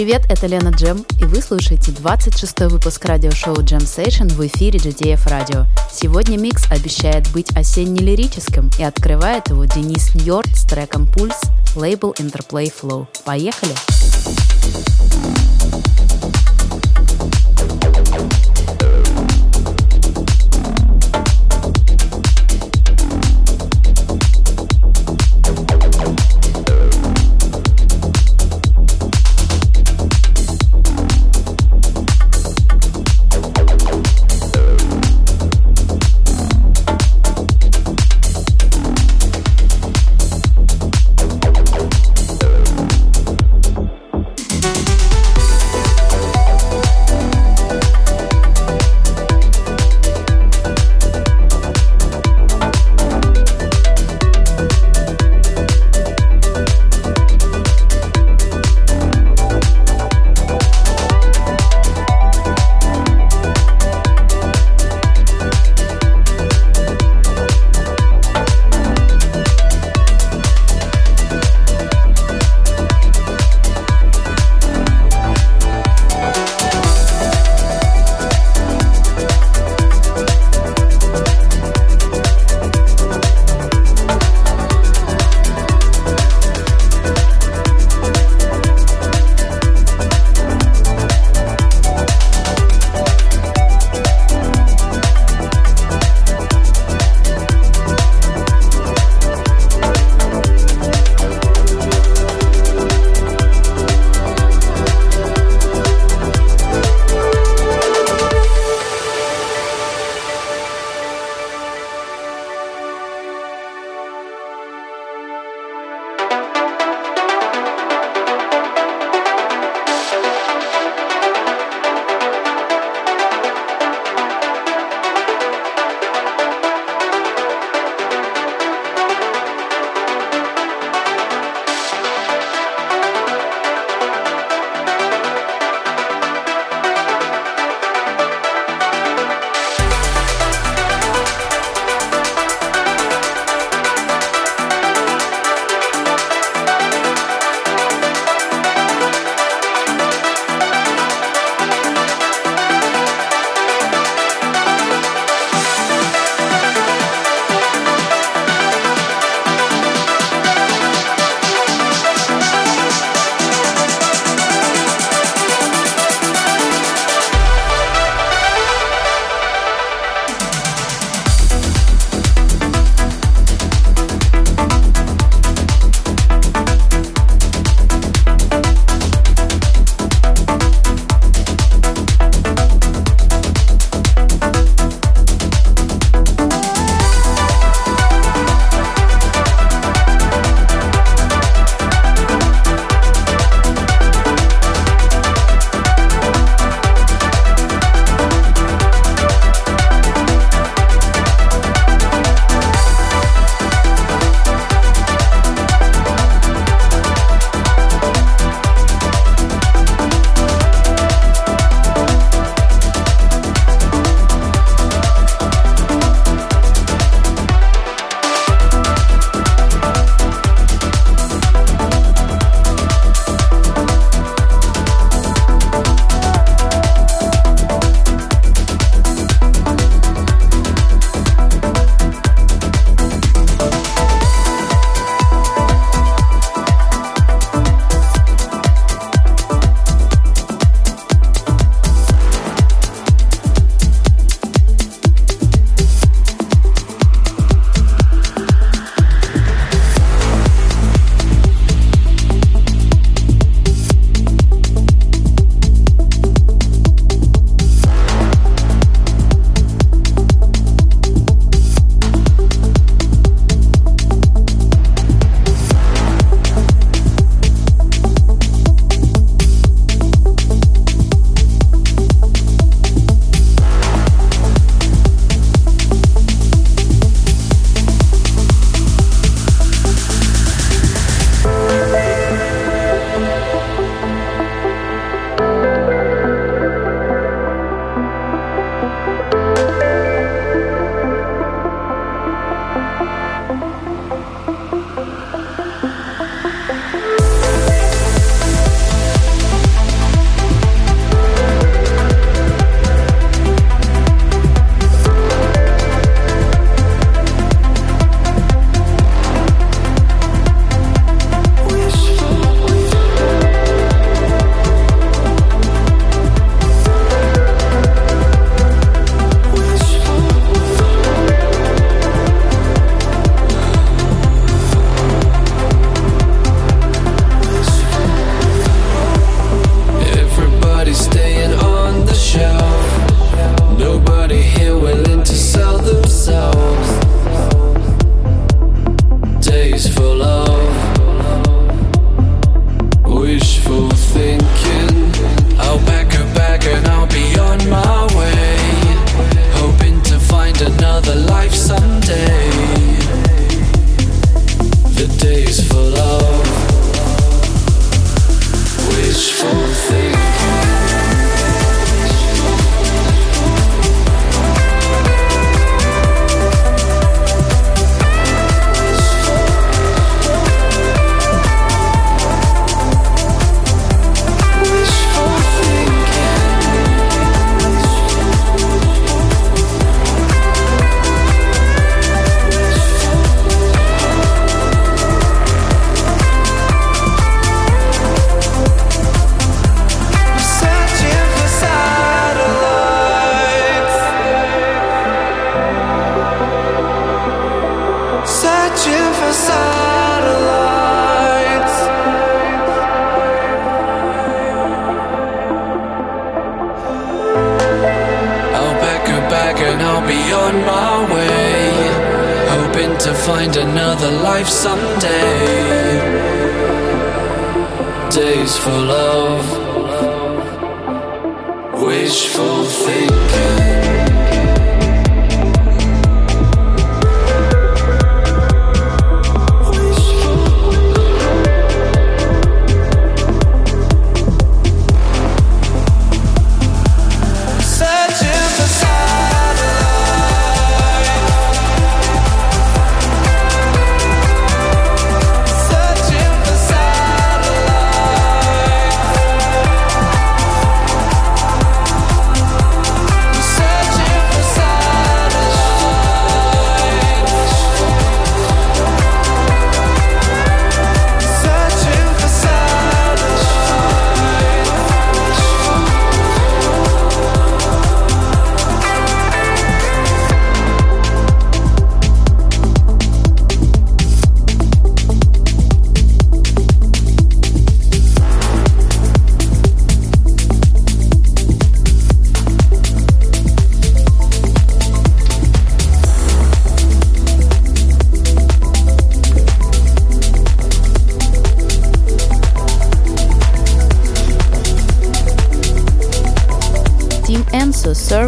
Привет, это Лена Джем, и вы слушаете 26-й выпуск радиошоу Jam Session в эфире GTF Radio. Сегодня микс обещает быть осенне-лирическим, и открывает его Денис Ньорд с треком «Пульс», лейбл Interplay Flow. Поехали! Поехали!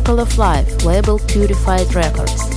Circle of Life, label Purified Records.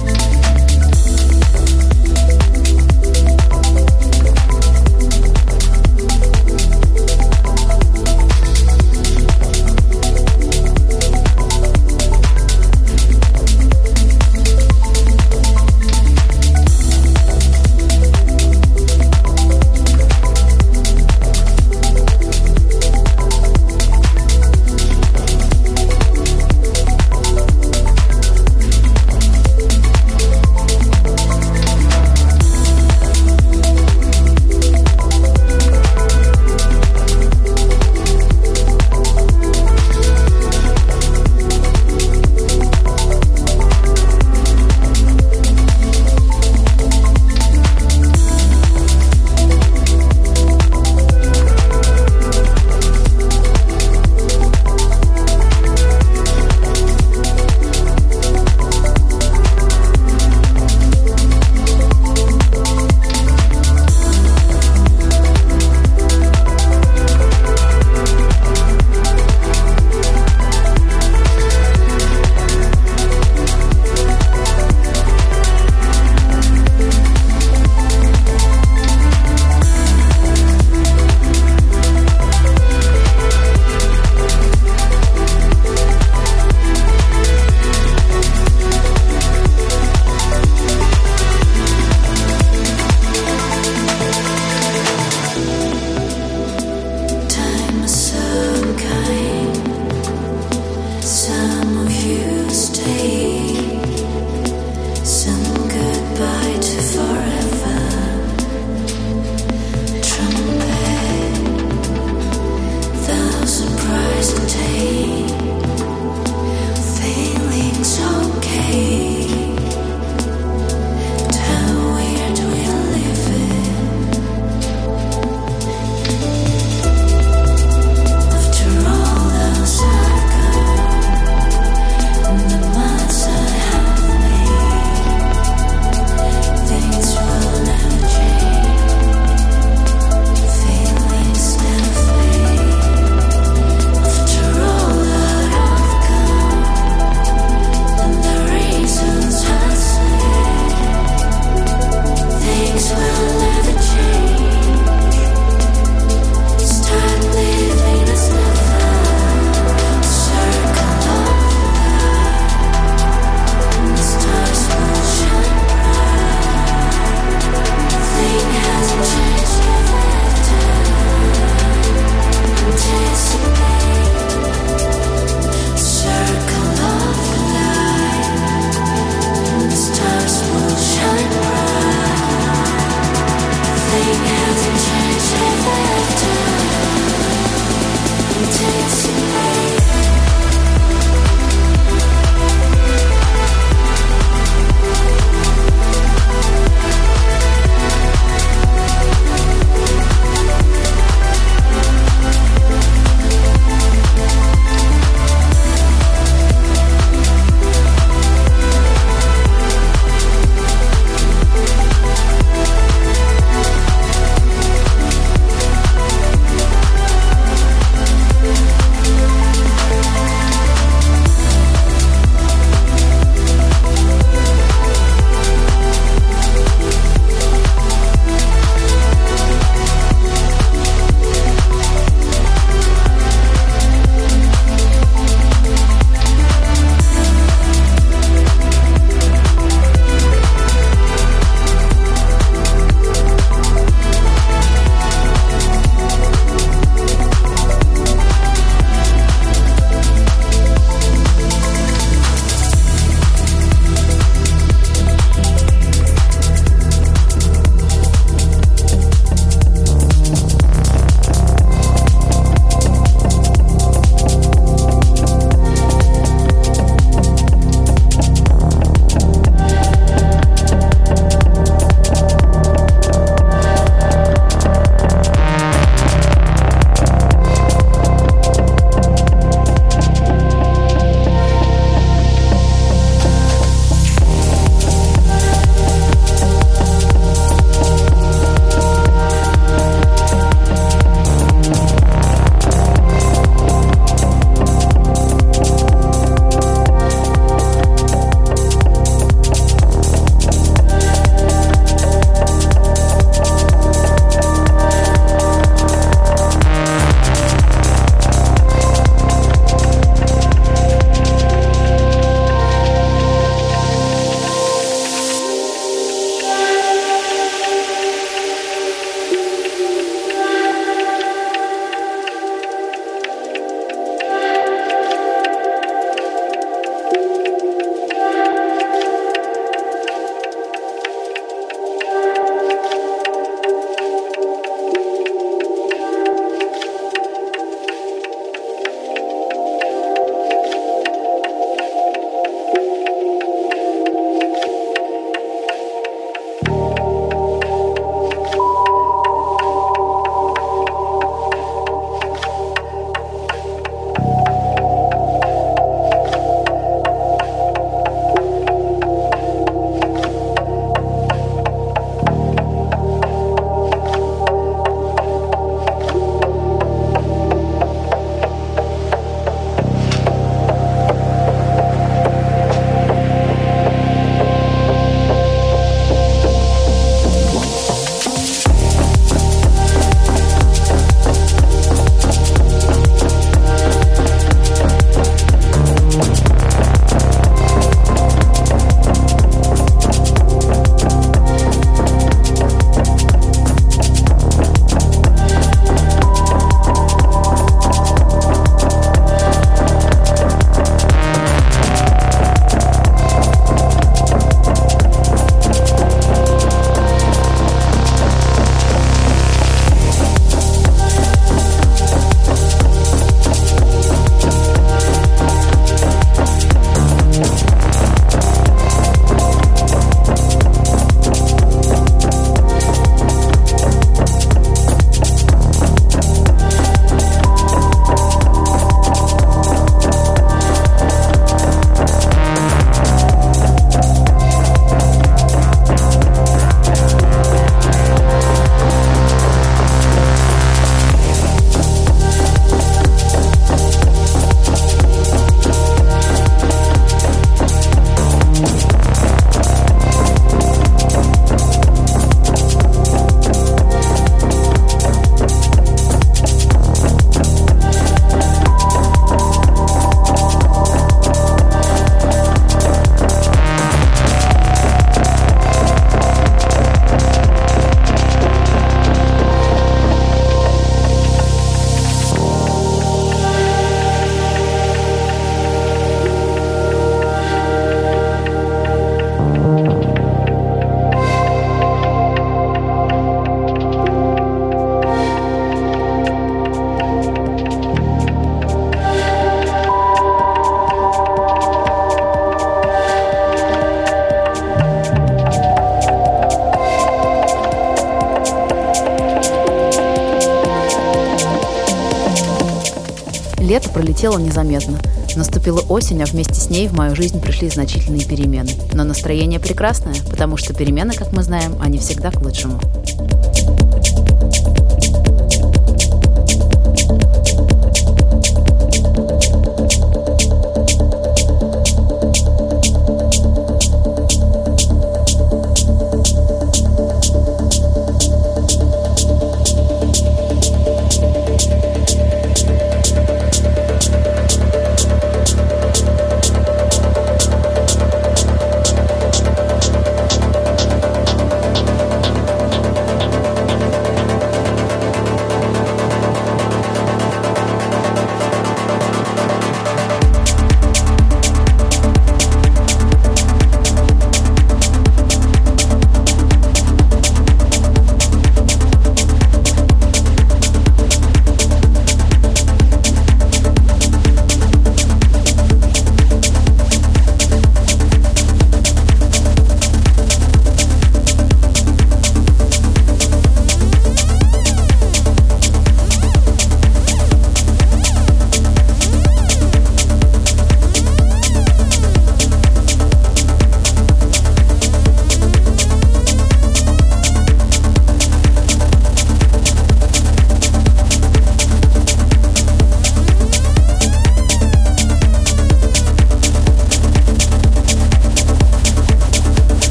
Лето пролетело незаметно. Наступила осень, а вместе с ней в мою жизнь пришли значительные перемены. Но настроение прекрасное, потому что перемены, как мы знаем, они всегда к лучшему.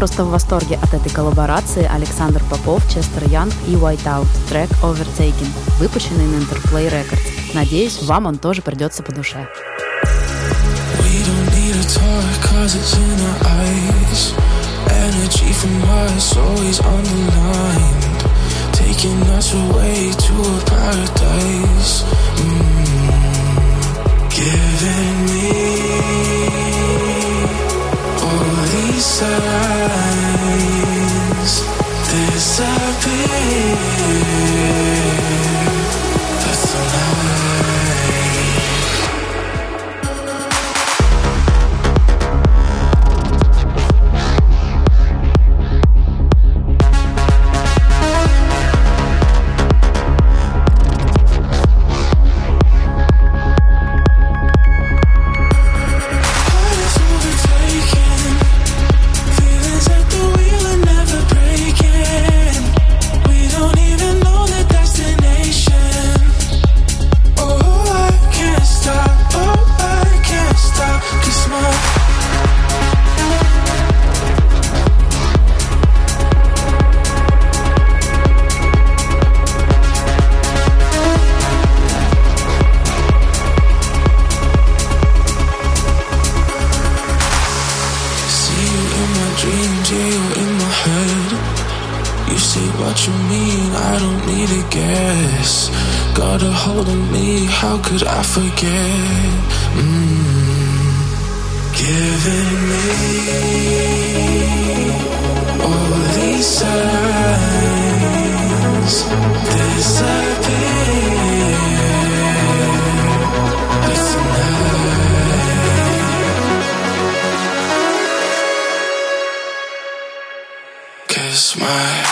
Просто в восторге от этой коллаборации Александр Попов, Честер Янг и Whiteout, трек Overtaken, выпущенный на Interplay Records. Надеюсь, вам он тоже придется по душе. Mm. Giving me disappear. That's alive. could I forget? Mm, giving me all these signs disappear tonight. Kiss my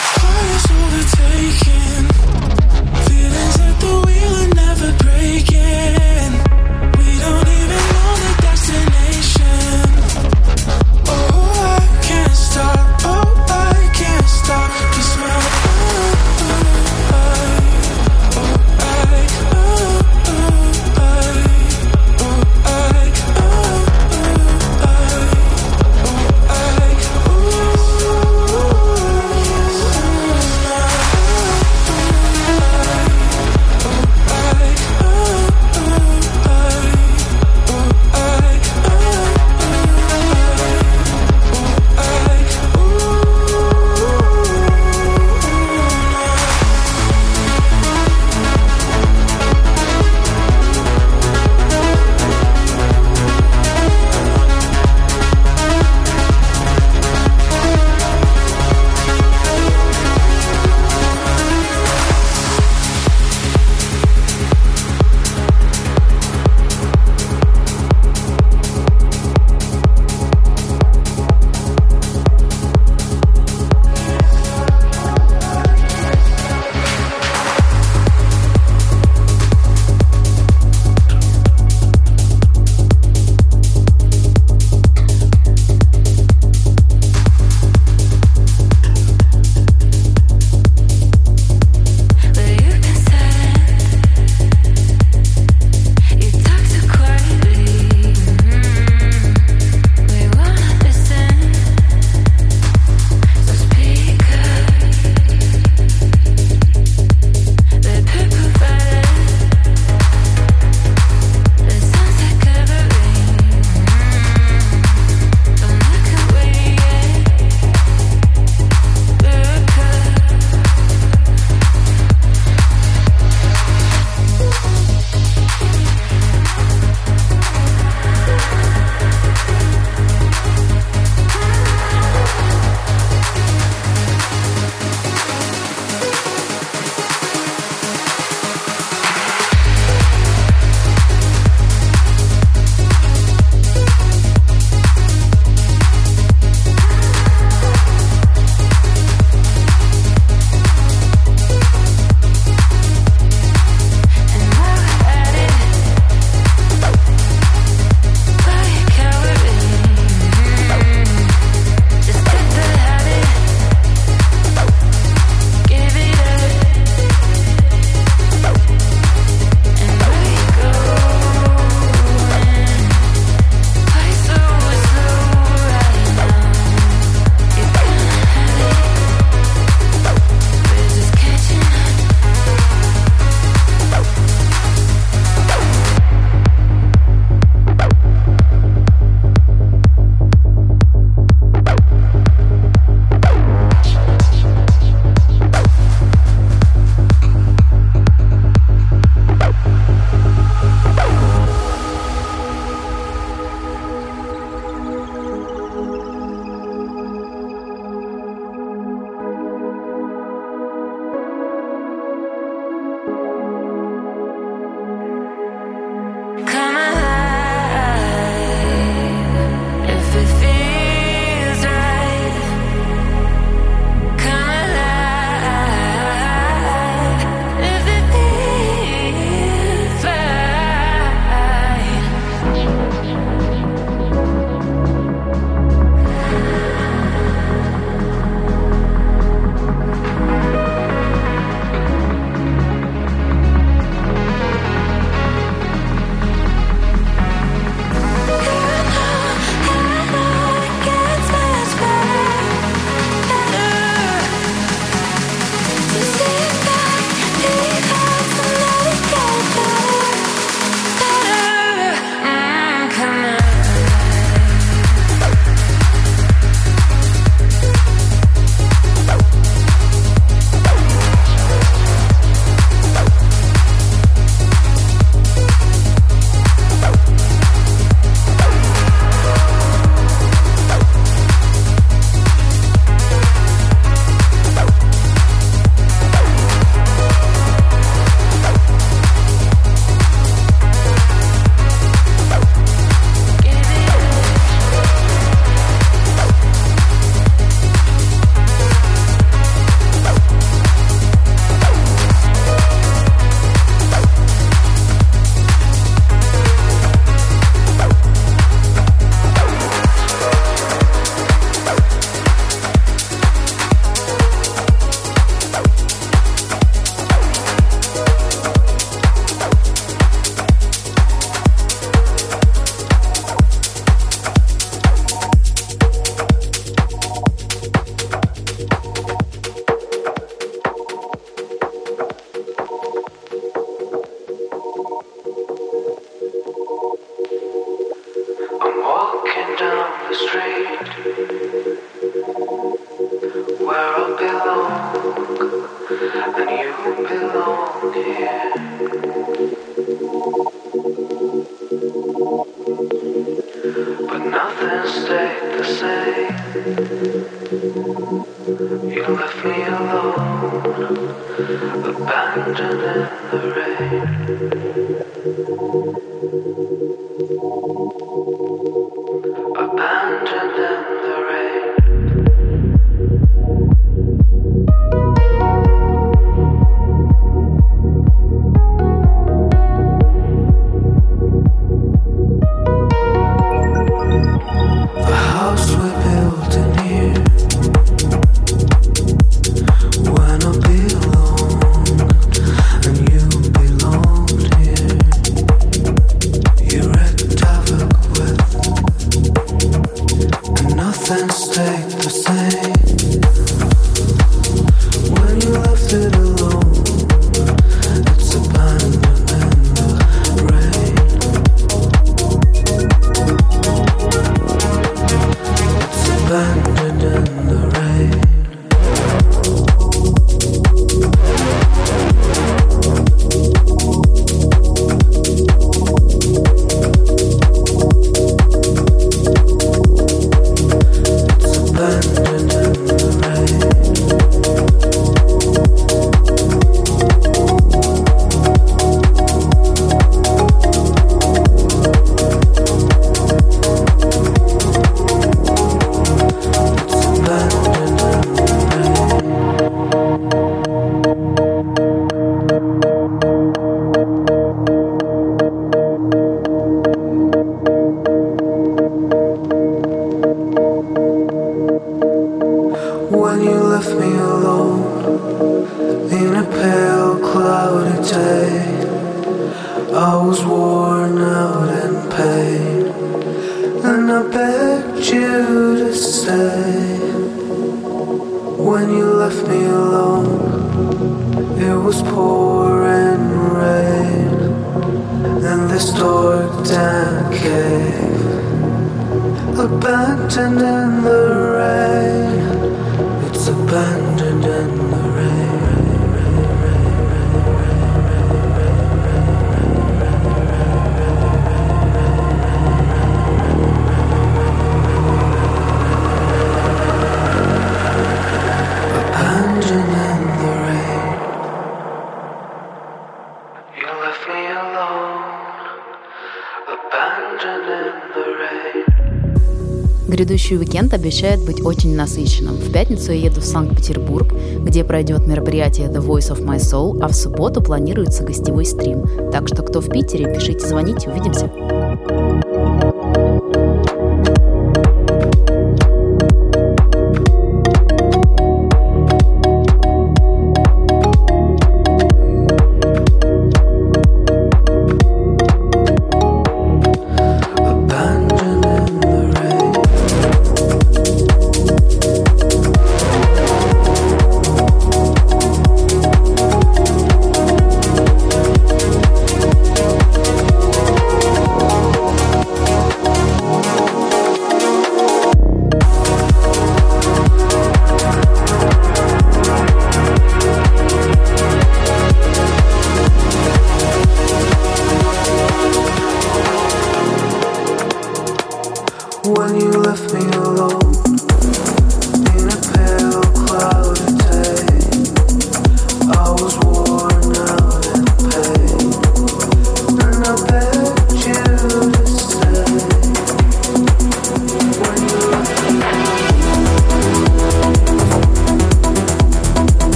Грядущий уикенд обещает быть очень насыщенным. В пятницу я еду в Санкт-Петербург, где пройдет мероприятие The Voice of My Soul, а в субботу планируется гостевой стрим. Так что кто в Питере, пишите, звоните, увидимся.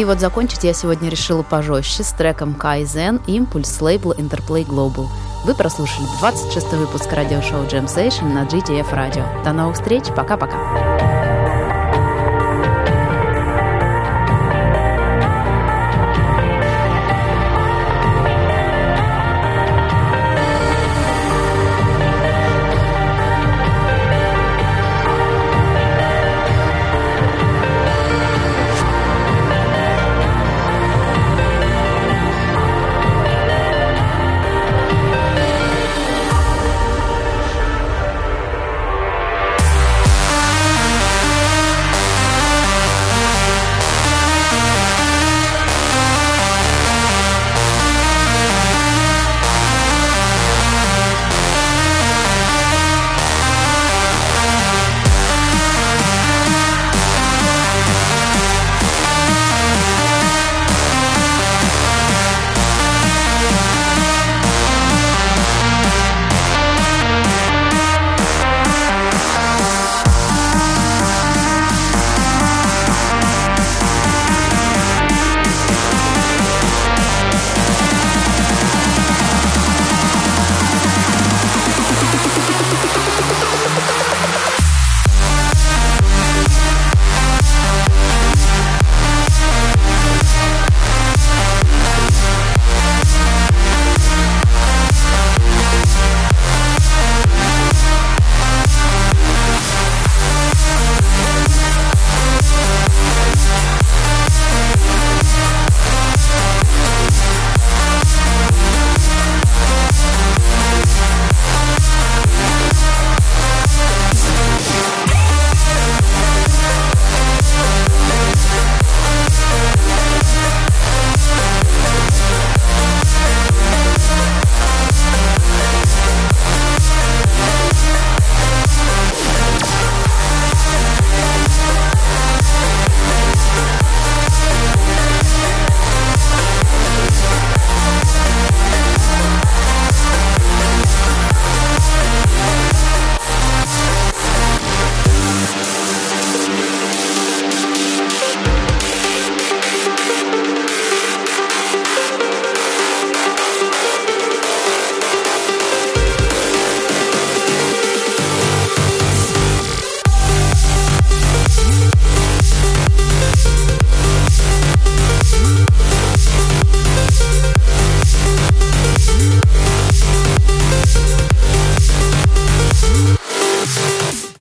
И вот закончить я сегодня решила пожестче с треком Kaizen Impulse лейбла Interplay Global. Вы прослушали 26 выпуск радиошоу Jam Session на GTF Radio. До новых встреч, пока-пока.